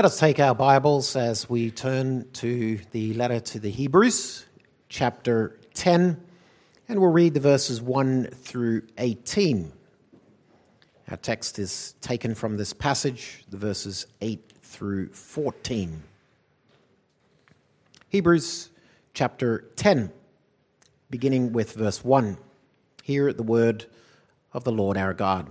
Let us take our Bibles as we turn to the letter to the Hebrews, chapter 10, and we'll read the verses 1 through 18. Our text is taken from this passage, the verses 8 through 14. Hebrews chapter 10, beginning with verse 1. Hear the word of the Lord our God.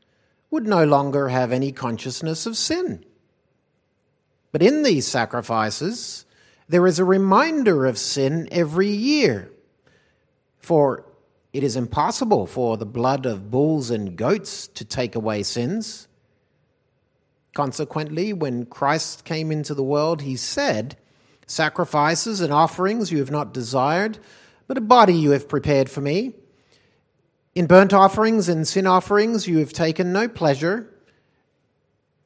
would no longer have any consciousness of sin. But in these sacrifices, there is a reminder of sin every year. For it is impossible for the blood of bulls and goats to take away sins. Consequently, when Christ came into the world, he said, Sacrifices and offerings you have not desired, but a body you have prepared for me. In burnt offerings and sin offerings you have taken no pleasure.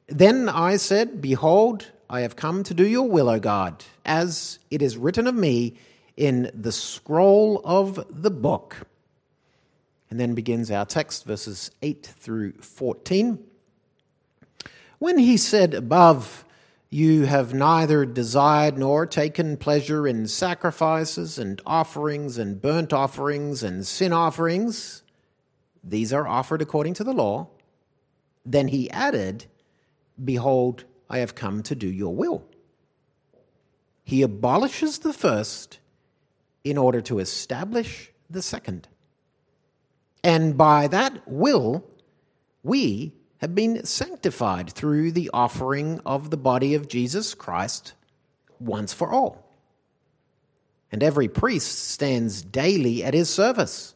Then I said, Behold, I have come to do your will, O God, as it is written of me in the scroll of the book. And then begins our text, verses 8 through 14. When he said above, You have neither desired nor taken pleasure in sacrifices and offerings and burnt offerings and sin offerings, these are offered according to the law. Then he added, Behold, I have come to do your will. He abolishes the first in order to establish the second. And by that will, we have been sanctified through the offering of the body of Jesus Christ once for all. And every priest stands daily at his service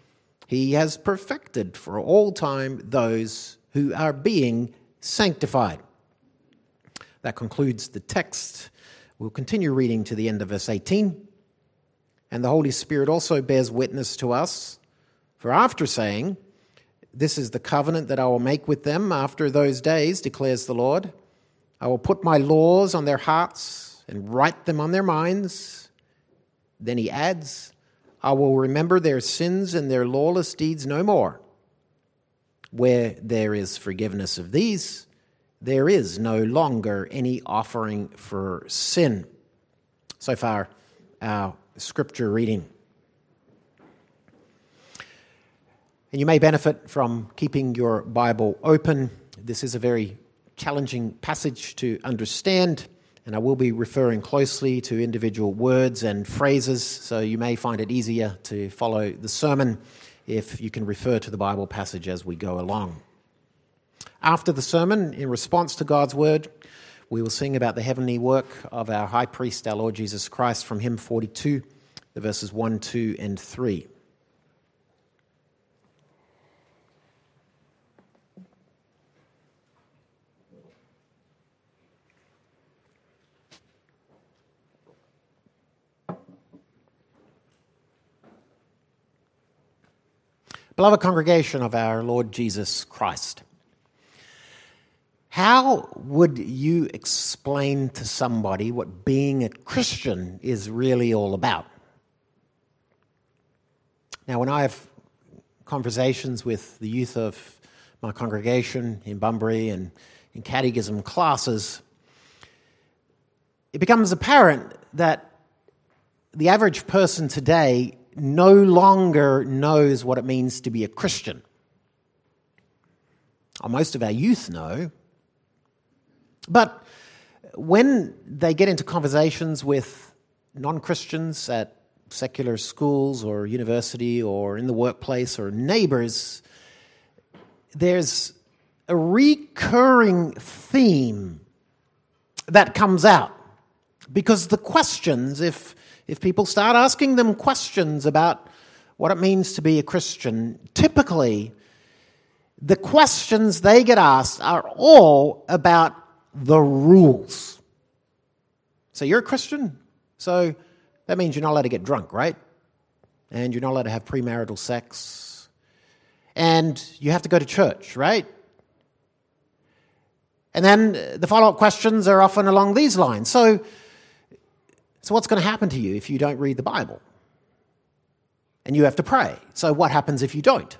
he has perfected for all time those who are being sanctified. That concludes the text. We'll continue reading to the end of verse 18. And the Holy Spirit also bears witness to us, for after saying, This is the covenant that I will make with them after those days, declares the Lord. I will put my laws on their hearts and write them on their minds. Then he adds, I will remember their sins and their lawless deeds no more. Where there is forgiveness of these, there is no longer any offering for sin. So far, our scripture reading. And you may benefit from keeping your Bible open. This is a very challenging passage to understand and I will be referring closely to individual words and phrases, so you may find it easier to follow the sermon if you can refer to the Bible passage as we go along. After the sermon, in response to God's word, we will sing about the heavenly work of our high priest, our Lord Jesus Christ, from hymn 42, the verses 1, 2, and 3. Beloved congregation of our Lord Jesus Christ, how would you explain to somebody what being a Christian is really all about? Now, when I have conversations with the youth of my congregation in Bunbury and in catechism classes, it becomes apparent that the average person today no longer knows what it means to be a Christian. Most of our youth know. But when they get into conversations with non Christians at secular schools or university or in the workplace or neighbors, there's a recurring theme that comes out. Because the questions, if, if people start asking them questions about what it means to be a Christian, typically the questions they get asked are all about the rules. So you're a Christian, so that means you're not allowed to get drunk, right? And you're not allowed to have premarital sex. And you have to go to church, right? And then the follow up questions are often along these lines. So, so what's going to happen to you if you don't read the Bible? And you have to pray. So, what happens if you don't?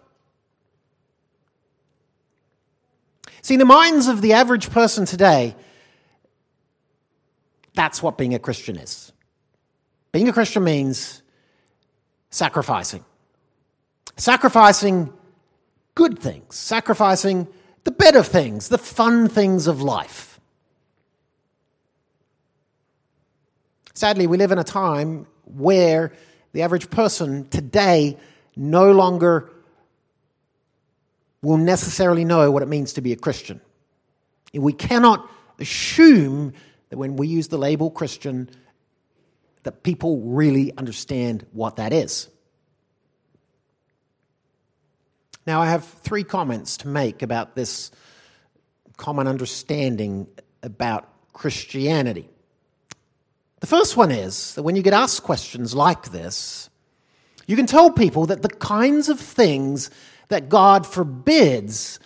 See, in the minds of the average person today, that's what being a Christian is. Being a Christian means sacrificing. Sacrificing good things, sacrificing the better things, the fun things of life. Sadly, we live in a time where the average person today no longer will necessarily know what it means to be a Christian. We cannot assume that when we use the label Christian, that people really understand what that is. Now, I have three comments to make about this common understanding about Christianity. The first one is that when you get asked questions like this, you can tell people that the kinds of things that God forbids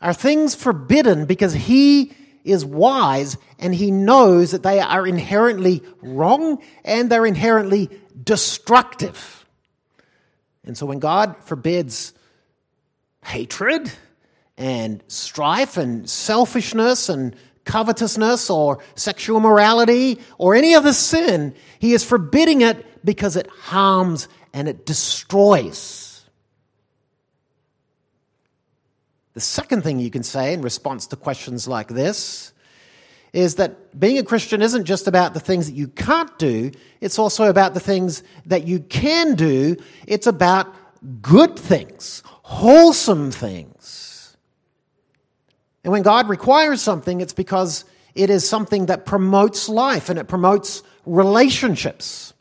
are things forbidden because He is wise and He knows that they are inherently wrong and they're inherently destructive. And so when God forbids hatred and strife and selfishness and covetousness or sexual morality or any other sin. He is forbidding it because it harms and it destroys. The second thing you can say in response to questions like this is that being a Christian isn't just about the things that you can't do, it's also about the things that you can do. It's about good things, wholesome things. And when God requires something, it's because it is something that promotes life and it promotes relationships.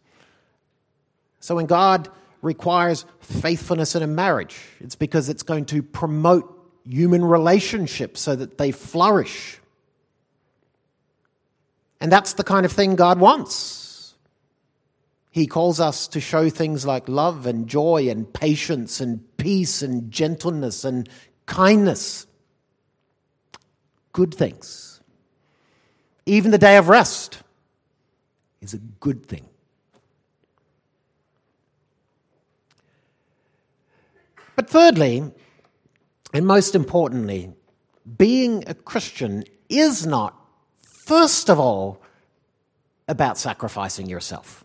So when God requires faithfulness in a marriage, it's because it's going to promote human relationships so that they flourish. And that's the kind of thing God wants. He calls us to show things like love and joy and patience and peace and gentleness and kindness. Good things. Even the day of rest is a good thing. But thirdly, and most importantly, being a Christian is not, first of all, about sacrificing yourself.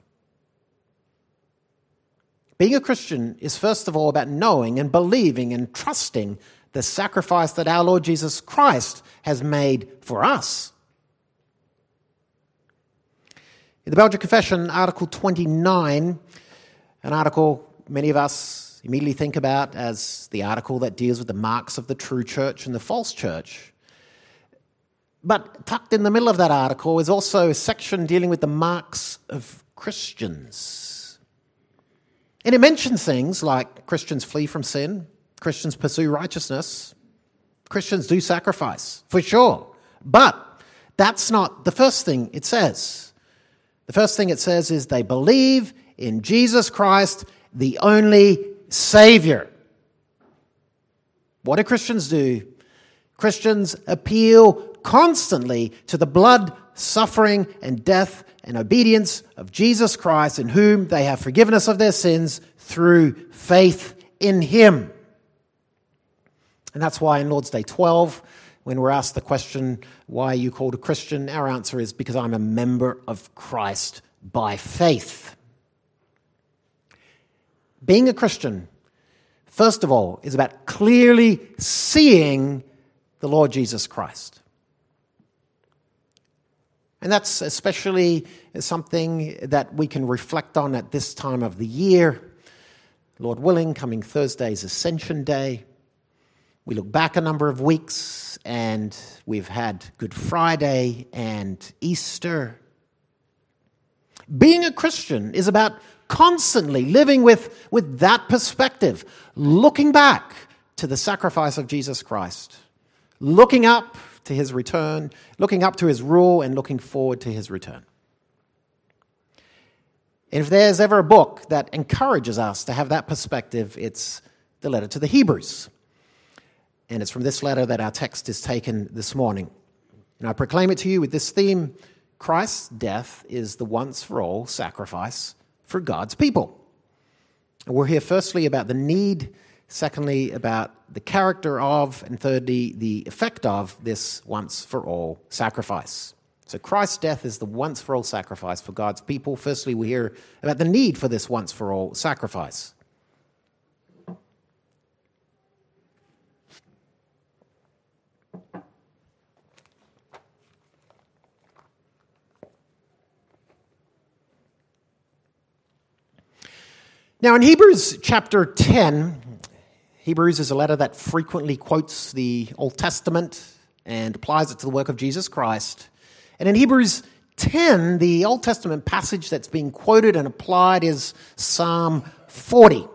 Being a Christian is first of all about knowing and believing and trusting the sacrifice that our Lord Jesus Christ has made for us. In the Belgian Confession, Article 29, an article many of us immediately think about as the article that deals with the marks of the true church and the false church. But tucked in the middle of that article is also a section dealing with the marks of Christians. And it mentions things like Christians flee from sin, Christians pursue righteousness, Christians do sacrifice, for sure. But that's not the first thing it says. The first thing it says is they believe in Jesus Christ, the only Savior. What do Christians do? Christians appeal constantly to the blood, suffering, and death and obedience of Jesus Christ, in whom they have forgiveness of their sins through faith in Him. And that's why in Lord's Day 12, when we're asked the question, why are you called a Christian? Our answer is because I'm a member of Christ by faith. Being a Christian, first of all, is about clearly seeing the Lord Jesus Christ. And that's especially something that we can reflect on at this time of the year. Lord willing, coming Thursday's Ascension Day. We look back a number of weeks and we've had Good Friday and Easter. Being a Christian is about constantly living with, with that perspective, looking back to the sacrifice of Jesus Christ, looking up to his return, looking up to his rule, and looking forward to his return. And if there's ever a book that encourages us to have that perspective, it's the letter to the Hebrews. And it's from this letter that our text is taken this morning. And I proclaim it to you with this theme Christ's death is the once for all sacrifice for God's people. We're here, firstly, about the need, secondly, about the character of, and thirdly, the effect of this once for all sacrifice. So, Christ's death is the once for all sacrifice for God's people. Firstly, we hear about the need for this once for all sacrifice. Now, in Hebrews chapter 10, Hebrews is a letter that frequently quotes the Old Testament and applies it to the work of Jesus Christ. And in Hebrews 10, the Old Testament passage that's being quoted and applied is Psalm 40.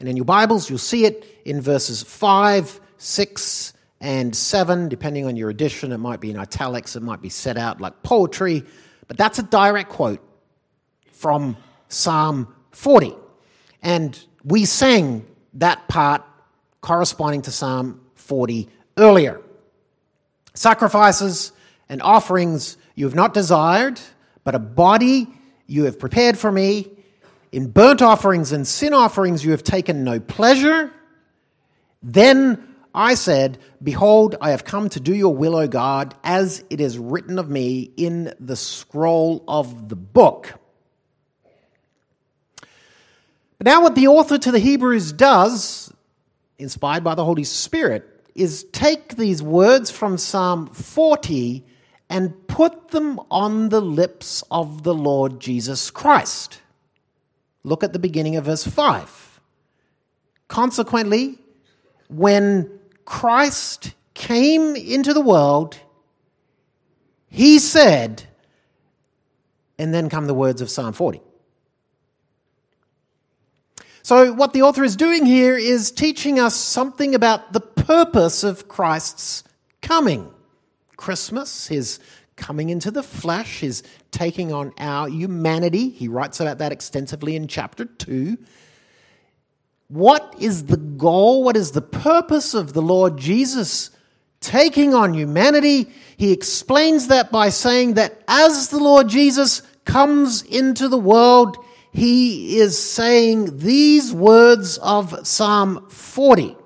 And in your Bibles, you'll see it in verses 5, 6, and 7. Depending on your edition, it might be in italics, it might be set out like poetry, but that's a direct quote from Psalm 40. And we sang that part corresponding to Psalm 40 earlier. Sacrifices and offerings you have not desired, but a body you have prepared for me. In burnt offerings and sin offerings you have taken no pleasure. Then I said, Behold, I have come to do your will, O God, as it is written of me in the scroll of the book. But now, what the author to the Hebrews does, inspired by the Holy Spirit, is take these words from Psalm 40 and put them on the lips of the Lord Jesus Christ. Look at the beginning of verse 5. Consequently, when Christ came into the world, he said, and then come the words of Psalm 40. So, what the author is doing here is teaching us something about the purpose of Christ's coming. Christmas, his coming into the flesh, his taking on our humanity. He writes about that extensively in chapter 2. What is the goal? What is the purpose of the Lord Jesus taking on humanity? He explains that by saying that as the Lord Jesus comes into the world, he is saying these words of Psalm 40.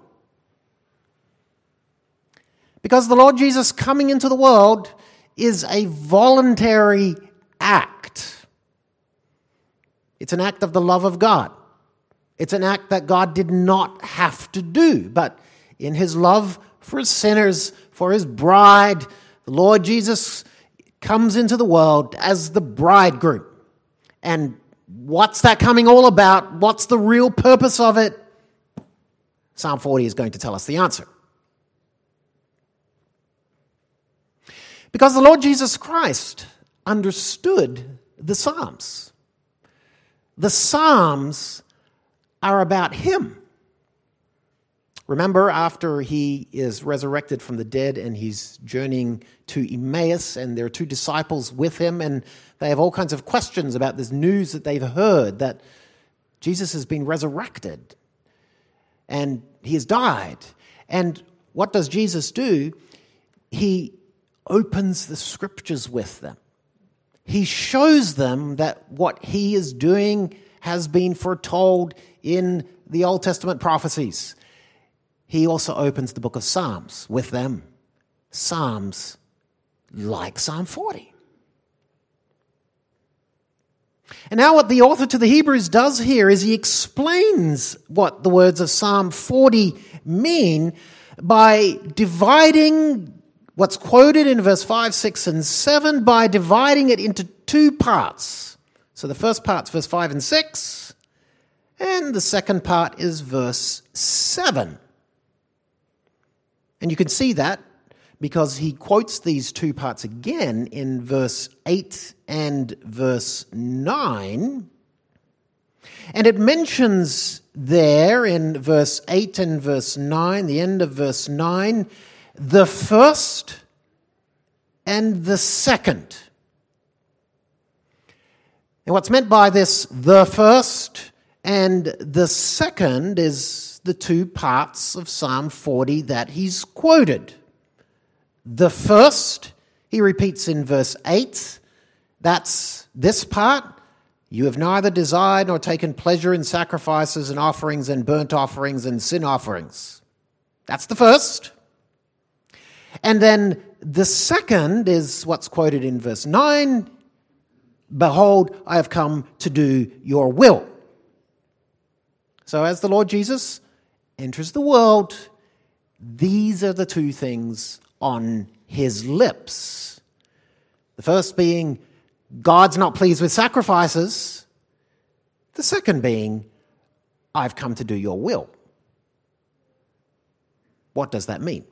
Because the Lord Jesus coming into the world is a voluntary act. It's an act of the love of God. It's an act that God did not have to do, but in his love for sinners, for his bride, the Lord Jesus comes into the world as the bridegroom. And What's that coming all about? What's the real purpose of it? Psalm 40 is going to tell us the answer. Because the Lord Jesus Christ understood the Psalms. The Psalms are about Him. Remember, after he is resurrected from the dead and he's journeying to Emmaus, and there are two disciples with him, and they have all kinds of questions about this news that they've heard that Jesus has been resurrected and he has died. And what does Jesus do? He opens the scriptures with them. He shows them that what he is doing has been foretold in the Old Testament prophecies he also opens the book of Psalms with them. Psalms like Psalm 40. And now, what the author to the Hebrews does here is he explains what the words of Psalm 40 mean by dividing what's quoted in verse 5, 6, and 7 by dividing it into two parts. So the first part's verse 5 and 6, and the second part is verse 7. And you can see that because he quotes these two parts again in verse 8 and verse 9. And it mentions there in verse 8 and verse 9, the end of verse 9, the first and the second. And what's meant by this, the first and the second, is the two parts of Psalm 40 that he's quoted. The first, he repeats in verse 8, that's this part. You have neither desired nor taken pleasure in sacrifices and offerings and burnt offerings and sin offerings. That's the first. And then the second is what's quoted in verse 9 Behold, I have come to do your will. So, as the Lord Jesus enters the world, these are the two things on his lips. The first being, God's not pleased with sacrifices. The second being, I've come to do your will. What does that mean?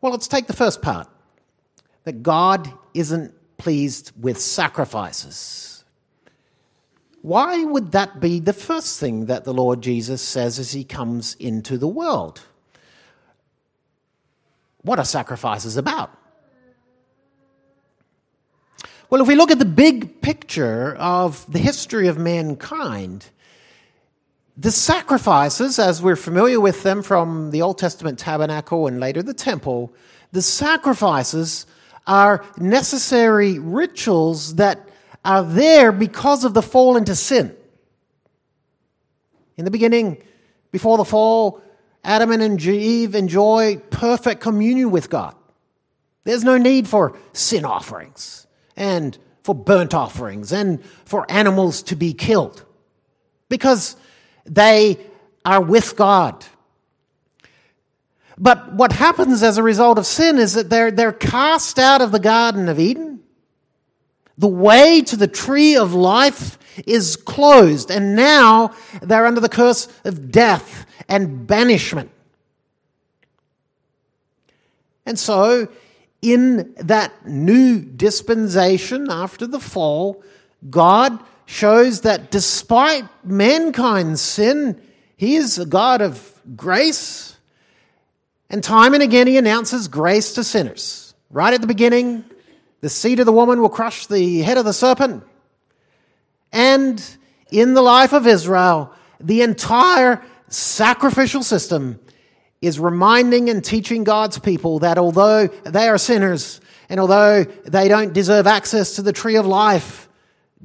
Well, let's take the first part that God isn't pleased with sacrifices. Why would that be the first thing that the Lord Jesus says as he comes into the world? What are sacrifices about? Well, if we look at the big picture of the history of mankind, the sacrifices, as we're familiar with them from the Old Testament tabernacle and later the temple, the sacrifices are necessary rituals that are there because of the fall into sin. In the beginning, before the fall, Adam and Eve enjoy perfect communion with God. There's no need for sin offerings and for burnt offerings and for animals to be killed because they are with God. But what happens as a result of sin is that they're, they're cast out of the Garden of Eden. The way to the tree of life is closed, and now they're under the curse of death and banishment. And so, in that new dispensation after the fall, God shows that despite mankind's sin, He is a God of grace. And time and again, He announces grace to sinners. Right at the beginning, the seed of the woman will crush the head of the serpent. And in the life of Israel, the entire sacrificial system is reminding and teaching God's people that although they are sinners and although they don't deserve access to the tree of life,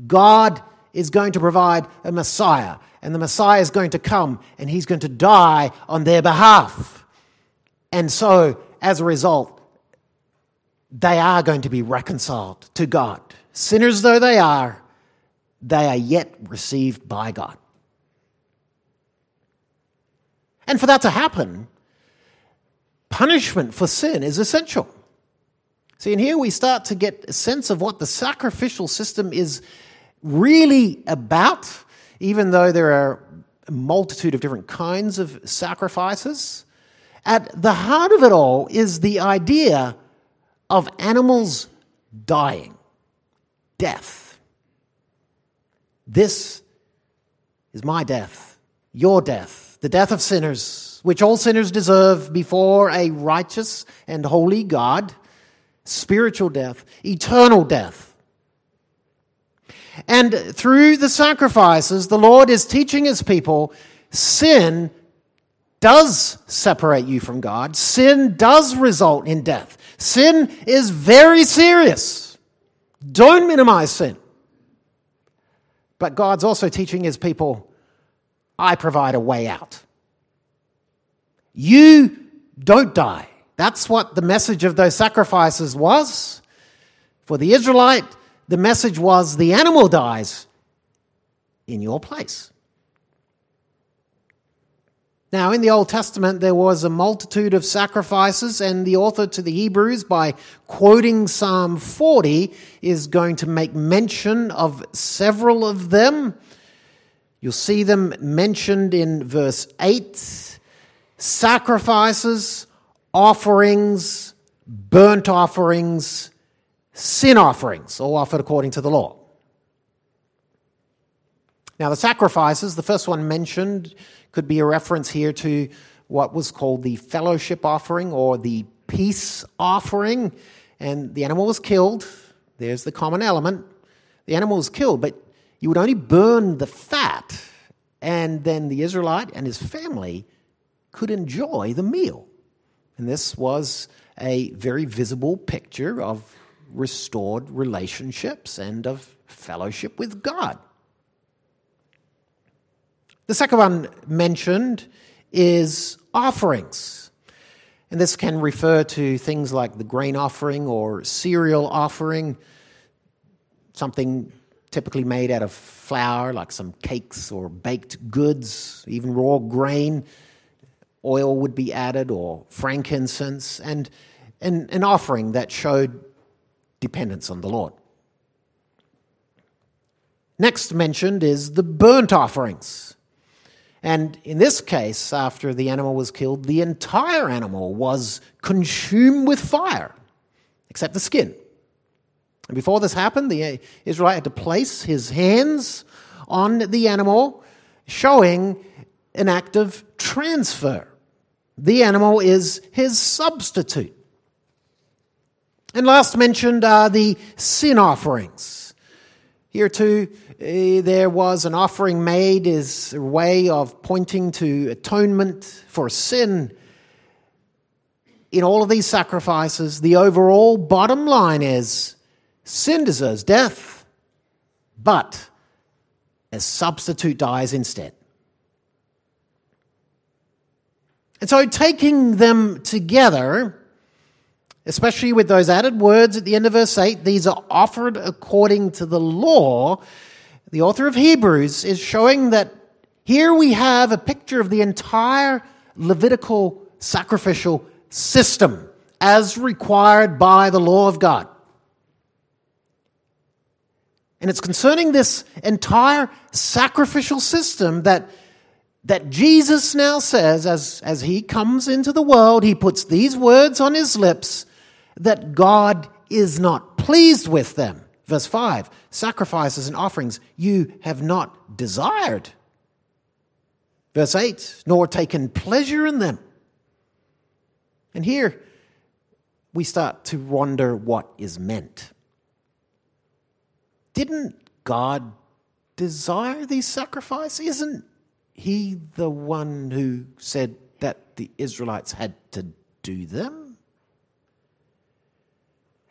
God is going to provide a Messiah. And the Messiah is going to come and he's going to die on their behalf. And so, as a result, they are going to be reconciled to God. Sinners though they are, they are yet received by God. And for that to happen, punishment for sin is essential. See, and here we start to get a sense of what the sacrificial system is really about, even though there are a multitude of different kinds of sacrifices. At the heart of it all is the idea of animals dying, death. This is my death, your death the death of sinners, which all sinners deserve before a righteous and holy God, spiritual death, eternal death. And through the sacrifices, the Lord is teaching his people sin does separate you from God. Sin does result in death. Sin is very serious. Don't minimize sin. But God's also teaching his people I provide a way out. You don't die. That's what the message of those sacrifices was. For the Israelite, the message was the animal dies in your place. Now, in the Old Testament, there was a multitude of sacrifices, and the author to the Hebrews, by quoting Psalm 40, is going to make mention of several of them. You'll see them mentioned in verse 8 sacrifices, offerings, burnt offerings, sin offerings, all offered according to the law. Now, the sacrifices, the first one mentioned, could be a reference here to what was called the fellowship offering or the peace offering. And the animal was killed. There's the common element. The animal was killed, but you would only burn the fat, and then the Israelite and his family could enjoy the meal. And this was a very visible picture of restored relationships and of fellowship with God. The second one mentioned is offerings. And this can refer to things like the grain offering or cereal offering, something typically made out of flour, like some cakes or baked goods, even raw grain. Oil would be added, or frankincense, and, and an offering that showed dependence on the Lord. Next mentioned is the burnt offerings. And in this case, after the animal was killed, the entire animal was consumed with fire, except the skin. And before this happened, the Israelite had to place his hands on the animal, showing an act of transfer. The animal is his substitute. And last mentioned are the sin offerings. Here too, Eh, there was an offering made as a way of pointing to atonement for sin. In all of these sacrifices, the overall bottom line is sin deserves death, but a substitute dies instead. And so, taking them together, especially with those added words at the end of verse 8, these are offered according to the law the author of Hebrews is showing that here we have a picture of the entire Levitical sacrificial system as required by the law of God. And it's concerning this entire sacrificial system that, that Jesus now says, as, as he comes into the world, he puts these words on his lips that God is not pleased with them. Verse 5 sacrifices and offerings you have not desired. Verse 8 nor taken pleasure in them. And here we start to wonder what is meant. Didn't God desire these sacrifices? Isn't He the one who said that the Israelites had to do them?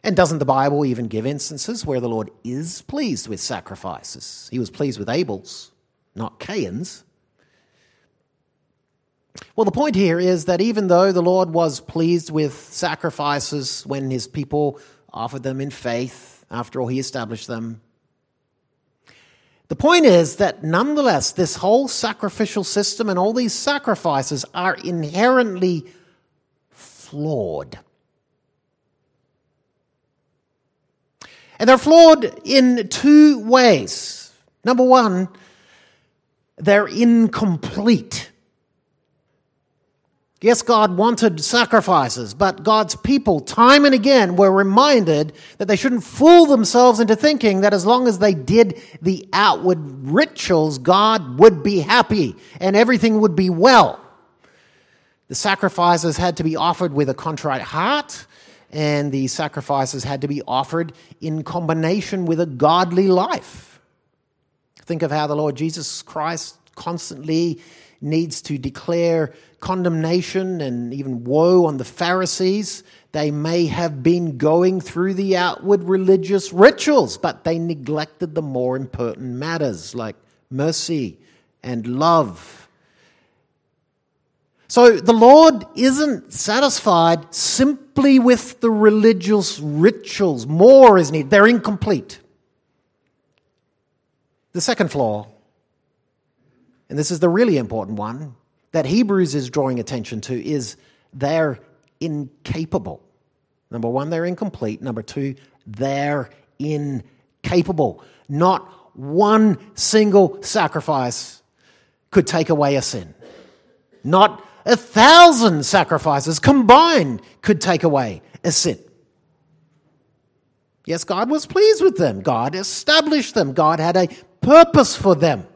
And doesn't the Bible even give instances where the Lord is pleased with sacrifices? He was pleased with Abel's, not Cain's. Well, the point here is that even though the Lord was pleased with sacrifices when his people offered them in faith, after all, he established them, the point is that nonetheless, this whole sacrificial system and all these sacrifices are inherently flawed. And they're flawed in two ways. Number one, they're incomplete. Yes, God wanted sacrifices, but God's people, time and again, were reminded that they shouldn't fool themselves into thinking that as long as they did the outward rituals, God would be happy and everything would be well. The sacrifices had to be offered with a contrite heart and the sacrifices had to be offered in combination with a godly life. Think of how the Lord Jesus Christ constantly needs to declare condemnation and even woe on the Pharisees. They may have been going through the outward religious rituals, but they neglected the more important matters like mercy and love so the Lord isn't satisfied simply with the religious rituals. More is needed. They're incomplete. The second flaw, and this is the really important one, that Hebrews is drawing attention to is they're incapable. Number one, they're incomplete. Number two, they're incapable. Not one single sacrifice could take away a sin. Not a thousand sacrifices combined could take away a sin. Yes, God was pleased with them. God established them. God had a purpose for them.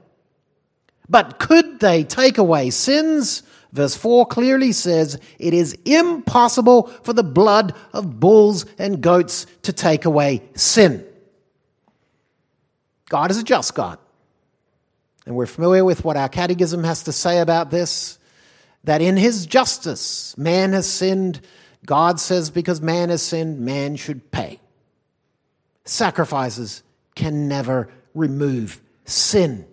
But could they take away sins? Verse 4 clearly says it is impossible for the blood of bulls and goats to take away sin. God is a just God. And we're familiar with what our catechism has to say about this that in his justice, man has sinned. God says because man has sinned, man should pay. Sacrifices can never remove sin.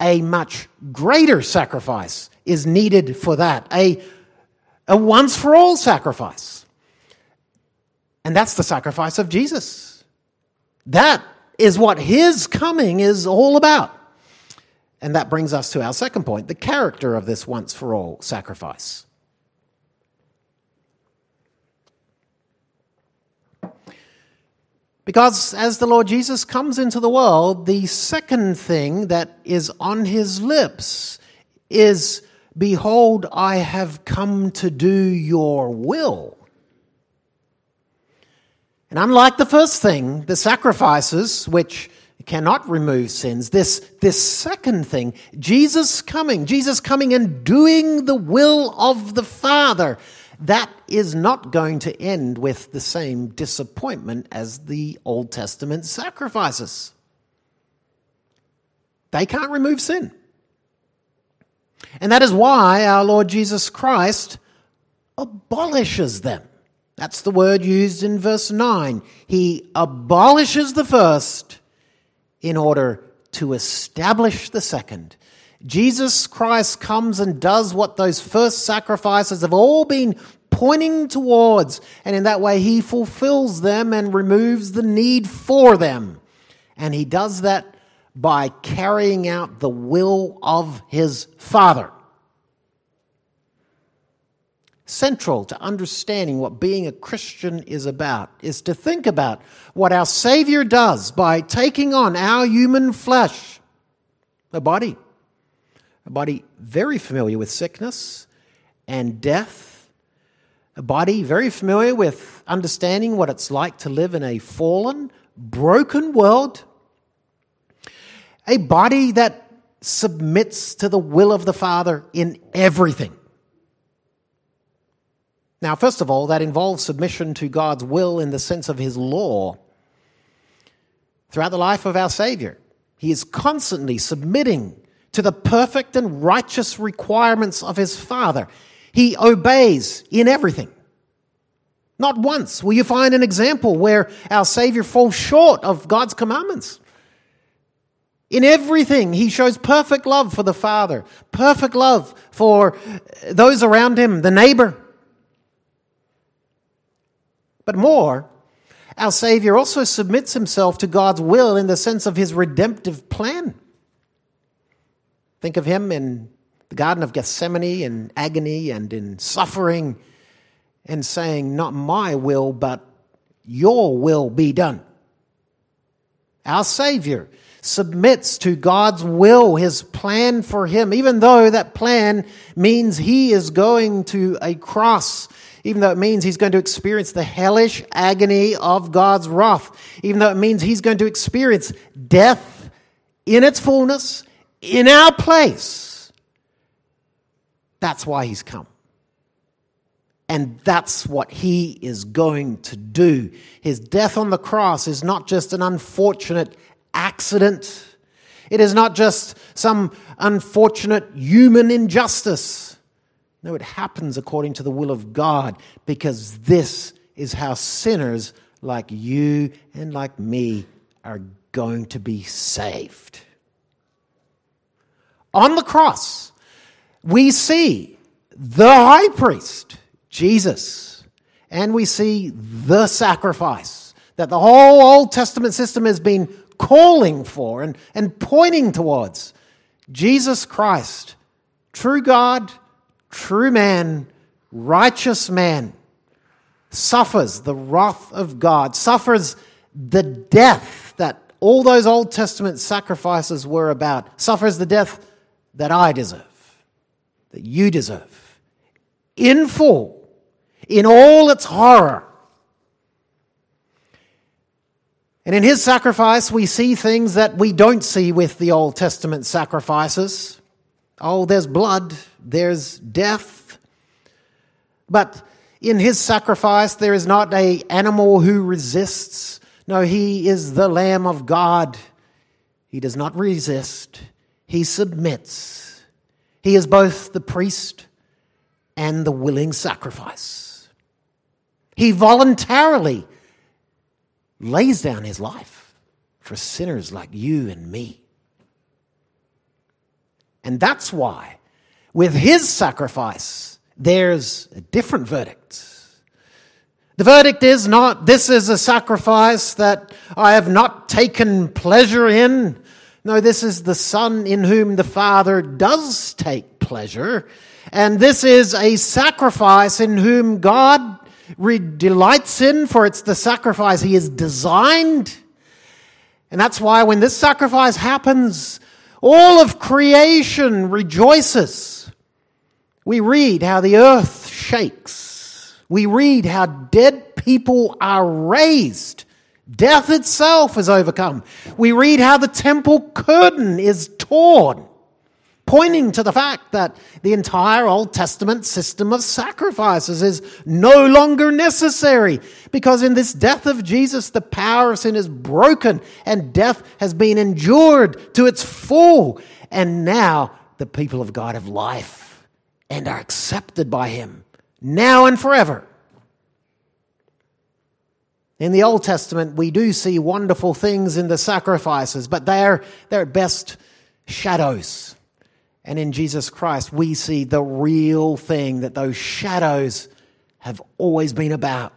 A much greater sacrifice is needed for that, a, a once for all sacrifice. And that's the sacrifice of Jesus. That is what his coming is all about. And that brings us to our second point the character of this once for all sacrifice. Because as the Lord Jesus comes into the world, the second thing that is on his lips is Behold, I have come to do your will. And unlike the first thing, the sacrifices, which cannot remove sins, this, this second thing, Jesus coming, Jesus coming and doing the will of the Father, that is not going to end with the same disappointment as the Old Testament sacrifices. They can't remove sin. And that is why our Lord Jesus Christ abolishes them. That's the word used in verse 9. He abolishes the first in order to establish the second. Jesus Christ comes and does what those first sacrifices have all been pointing towards, and in that way he fulfills them and removes the need for them. And he does that by carrying out the will of his Father. Central to understanding what being a Christian is about is to think about what our Savior does by taking on our human flesh, a body, a body very familiar with sickness and death, a body very familiar with understanding what it's like to live in a fallen, broken world, a body that submits to the will of the Father in everything. Now, first of all, that involves submission to God's will in the sense of His law. Throughout the life of our Savior, He is constantly submitting to the perfect and righteous requirements of his Father. He obeys in everything. Not once will you find an example where our Savior falls short of God's commandments. In everything, he shows perfect love for the Father, perfect love for those around him, the neighbor. But more, our Savior also submits himself to God's will in the sense of his redemptive plan. Think of him in the Garden of Gethsemane in agony and in suffering and saying, Not my will, but your will be done. Our Savior submits to God's will, His plan for him, even though that plan means he is going to a cross, even though it means he's going to experience the hellish agony of God's wrath, even though it means he's going to experience death in its fullness in our place. That's why he's come. And that's what he is going to do. His death on the cross is not just an unfortunate accident. It is not just some unfortunate human injustice. No, it happens according to the will of God because this is how sinners like you and like me are going to be saved on the cross, we see the high priest, Jesus, and we see the sacrifice that the whole Old Testament system has been calling for and, and pointing towards. Jesus Christ, true God, true man, righteous man, suffers the wrath of God, suffers the death that all those Old Testament sacrifices were about, suffers the death that I deserve, that you deserve, in full, in all its horror. And in his sacrifice, we see things that we don't see with the Old Testament sacrifices. Oh, there's blood, there's death. But in his sacrifice, there is not a animal who resists. No, he is the Lamb of God. He does not resist. He submits. He is both the priest and the willing sacrifice. He voluntarily lays down his life for sinners like you and me. And that's why, with his sacrifice, there's a different verdict. The verdict is not, this is a sacrifice that I have not taken pleasure in. No, this is the Son in whom the Father does take pleasure. And this is a sacrifice in whom God delights in, for it's the sacrifice he has designed. And that's why when this sacrifice happens, all of creation rejoices. We read how the earth shakes. We read how dead people are raised. Death itself is overcome. We read how the temple curtain is torn pointing to the fact that the entire Old Testament system of sacrifices is no longer necessary because in this death of Jesus, the power of sin is broken and death has been endured to its full. And now the people of God have life and are accepted by Him now and forever. In the Old Testament, we do see wonderful things in the sacrifices, but they're, they're at best shadows and in Jesus Christ, we see the real thing that those shadows have always been about.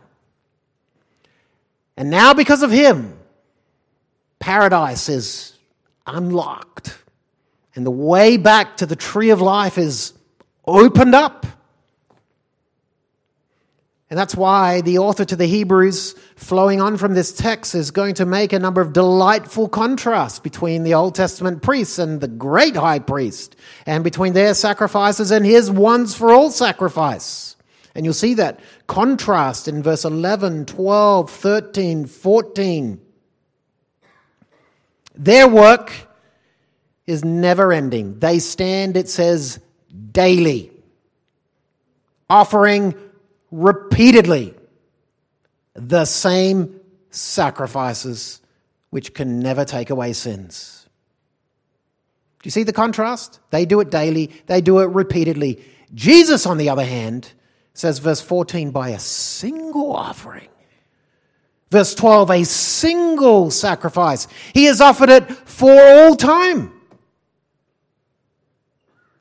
And now, because of Him, paradise is unlocked. And the way back to the tree of life is opened up. And that's why the author to the Hebrews, flowing on from this text, is going to make a number of delightful contrasts between the Old Testament priests and the great high priest, and between their sacrifices and his once for all sacrifice. And you'll see that contrast in verse 11, 12, 13, 14. Their work is never ending. They stand, it says, daily, offering repeatedly the same sacrifices which can never take away sins. Do you see the contrast? They do it daily, they do it repeatedly. Jesus, on the other hand, says, verse 14, by a single offering. Verse 12, a single sacrifice. He has offered it for all time.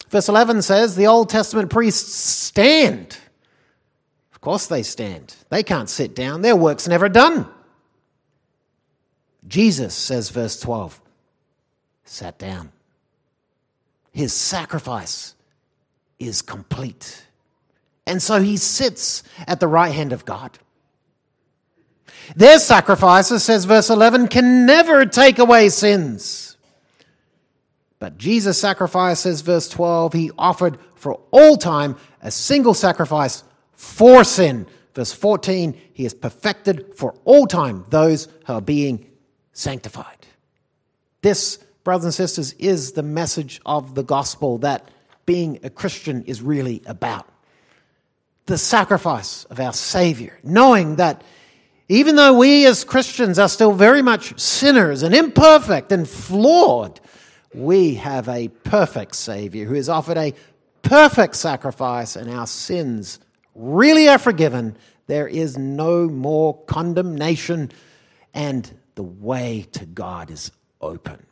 Verse 11 says, the Old Testament priests stand course they stand. They can't sit down. Their work's never done. Jesus, says verse 12, sat down. His sacrifice is complete. And so he sits at the right hand of God. Their sacrifices, says verse 11, can never take away sins. But Jesus' sacrifice, says verse 12, he offered for all time a single sacrifice for sin. Verse 14, he has perfected for all time those who are being sanctified. This, brothers and sisters, is the message of the gospel that being a Christian is really about. The sacrifice of our Savior, knowing that even though we as Christians are still very much sinners and imperfect and flawed, we have a perfect Savior who has offered a perfect sacrifice, and our sins really are forgiven, there is no more condemnation, and the way to God is open.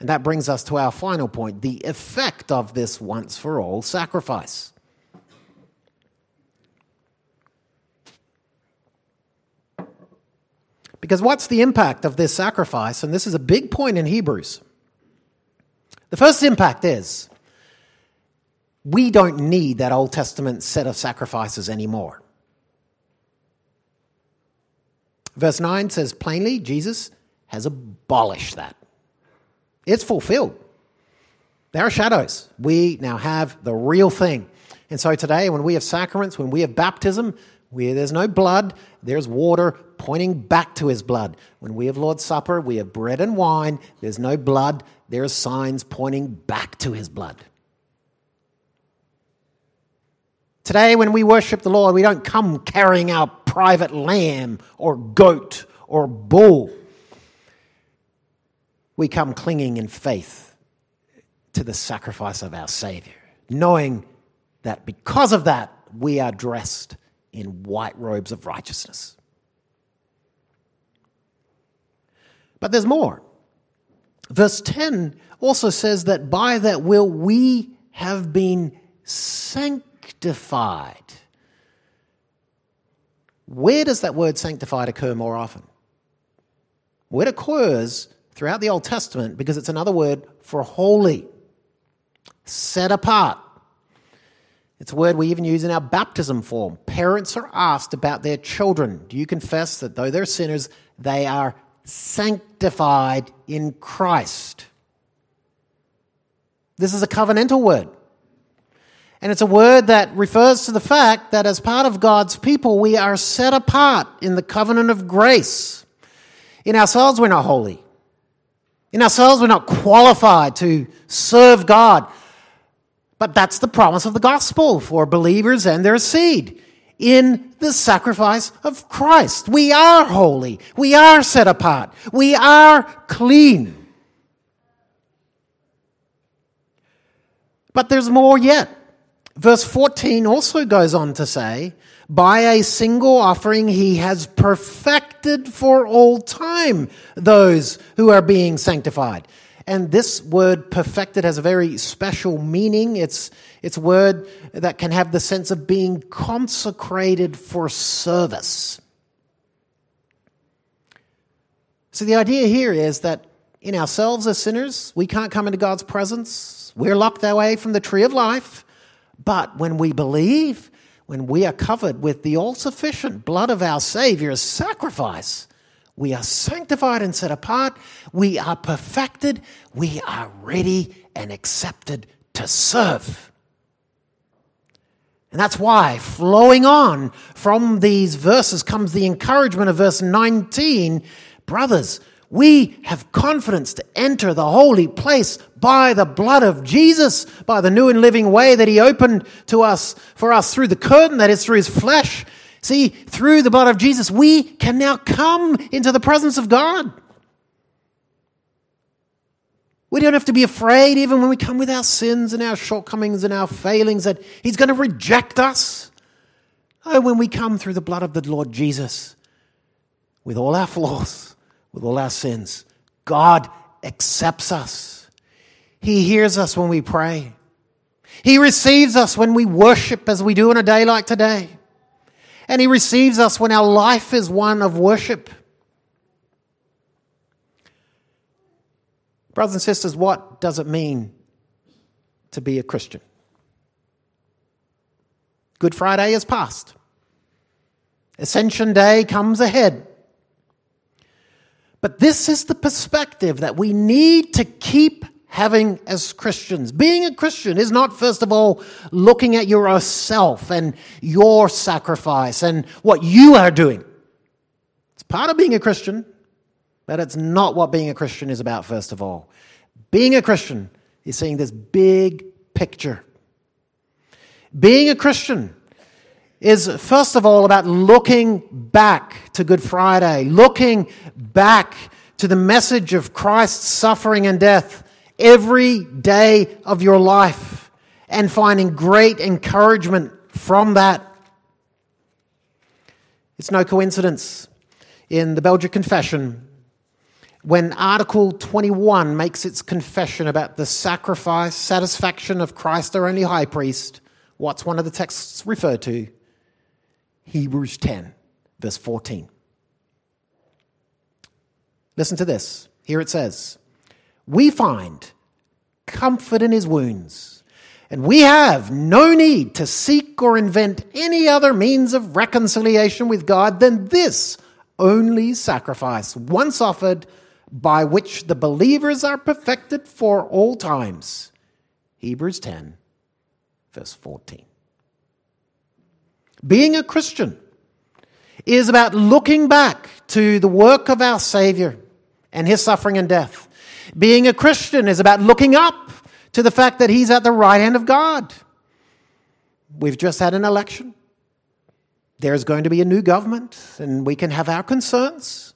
And that brings us to our final point the effect of this once for all sacrifice. Because what's the impact of this sacrifice? And this is a big point in Hebrews. The first impact is We don't need that Old Testament set of sacrifices anymore. Verse 9 says plainly, Jesus has abolished that. It's fulfilled. There are shadows. We now have the real thing. And so today, when we have sacraments, when we have baptism, where there's no blood, there's water pointing back to his blood. When we have Lord's Supper, we have bread and wine, there's no blood, there are signs pointing back to his blood. Today, when we worship the Lord, we don't come carrying our private lamb or goat or bull. We come clinging in faith to the sacrifice of our Savior, knowing that because of that, we are dressed in white robes of righteousness. But there's more. Verse 10 also says that by that will we have been sanctified. Where does that word sanctified occur more often? Well, it occurs throughout the Old Testament because it's another word for holy, set apart. It's a word we even use in our baptism form. Parents are asked about their children. Do you confess that though they're sinners, they are sanctified in Christ? This is a covenantal word. And it's a word that refers to the fact that as part of God's people, we are set apart in the covenant of grace. In ourselves, we're not holy. In ourselves, we're not qualified to serve God. But that's the promise of the gospel for believers and their seed in the sacrifice of Christ. We are holy. We are set apart. We are clean. But there's more yet. Verse 14 also goes on to say, by a single offering he has perfected for all time those who are being sanctified. And this word perfected has a very special meaning. It's, it's a word that can have the sense of being consecrated for service. So the idea here is that in ourselves as sinners, we can't come into God's presence. We're locked away from the tree of life. But when we believe, when we are covered with the all sufficient blood of our Savior's sacrifice, we are sanctified and set apart. We are perfected. We are ready and accepted to serve. And that's why, flowing on from these verses, comes the encouragement of verse 19 Brothers, we have confidence to enter the holy place by the blood of Jesus, by the new and living way that He opened to us, for us through the curtain that is through His flesh See, through the blood of Jesus, we can now come into the presence of God. We don't have to be afraid, even when we come with our sins and our shortcomings and our failings, that He's going to reject us. Oh, when we come through the blood of the Lord Jesus, with all our flaws, with all our sins, God accepts us. He hears us when we pray. He receives us when we worship as we do on a day like today. And He receives us when our life is one of worship. Brothers and sisters, what does it mean to be a Christian? Good Friday is past. Ascension Day comes ahead. But this is the perspective that we need to keep having as Christians. Being a Christian is not, first of all, looking at yourself and your sacrifice and what you are doing. It's part of being a Christian, but it's not what being a Christian is about, first of all. Being a Christian is seeing this big picture. Being a Christian is, first of all, about looking back to Good Friday, looking back to the message of Christ's suffering and death every day of your life and finding great encouragement from that. It's no coincidence in the Belgic Confession when Article 21 makes its confession about the sacrifice, satisfaction of Christ, our only high priest. What's one of the texts referred to? Hebrews 10, verse 14. Listen to this. Here it says, we find comfort in his wounds, And we have no need to seek or invent any other means of reconciliation with God than this only sacrifice, once offered, by which the believers are perfected for all times. Hebrews 10, verse 14. Being a Christian is about looking back to the work of our Savior and his suffering and death. Being a Christian is about looking up to the fact that he's at the right hand of God. We've just had an election. There's going to be a new government, and we can have our concerns.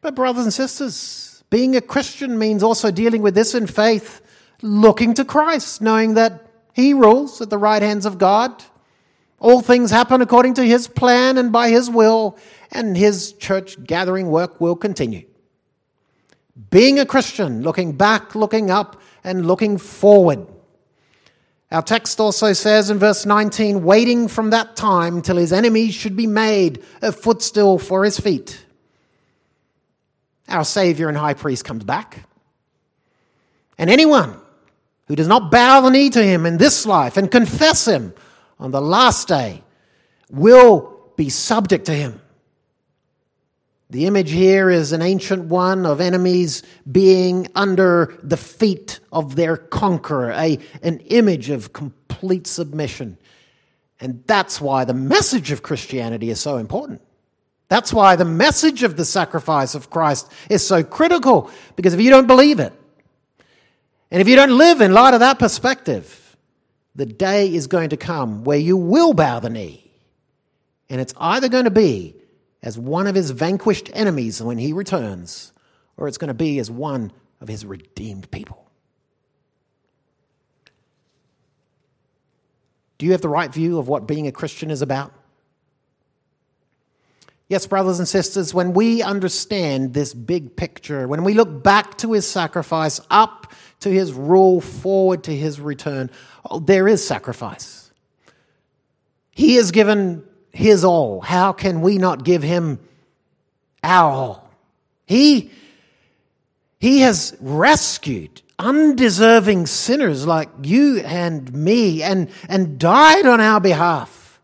But, brothers and sisters, being a Christian means also dealing with this in faith, looking to Christ, knowing that he rules at the right hands of God. All things happen according to his plan and by his will, and his church gathering work will continue. Being a Christian, looking back, looking up, and looking forward. Our text also says in verse 19, waiting from that time till his enemies should be made a footstool for his feet. Our Savior and High Priest comes back. And anyone who does not bow the knee to him in this life and confess him on the last day will be subject to him. The image here is an ancient one of enemies being under the feet of their conqueror, a, an image of complete submission. And that's why the message of Christianity is so important. That's why the message of the sacrifice of Christ is so critical, because if you don't believe it, and if you don't live in light of that perspective, the day is going to come where you will bow the knee. And it's either going to be as one of his vanquished enemies when he returns, or it's going to be as one of his redeemed people. Do you have the right view of what being a Christian is about? Yes, brothers and sisters, when we understand this big picture, when we look back to his sacrifice, up to his rule, forward to his return, oh, there is sacrifice. He has given his all. How can we not give him our all? He, he has rescued undeserving sinners like you and me and, and died on our behalf.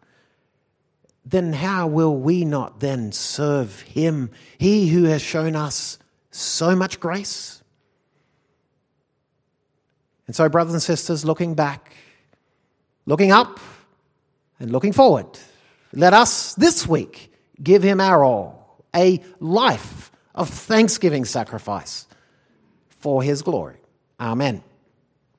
Then how will we not then serve him, he who has shown us so much grace? And so, brothers and sisters, looking back, looking up, and looking forward, let us this week give him our all, a life of thanksgiving sacrifice for his glory. Amen.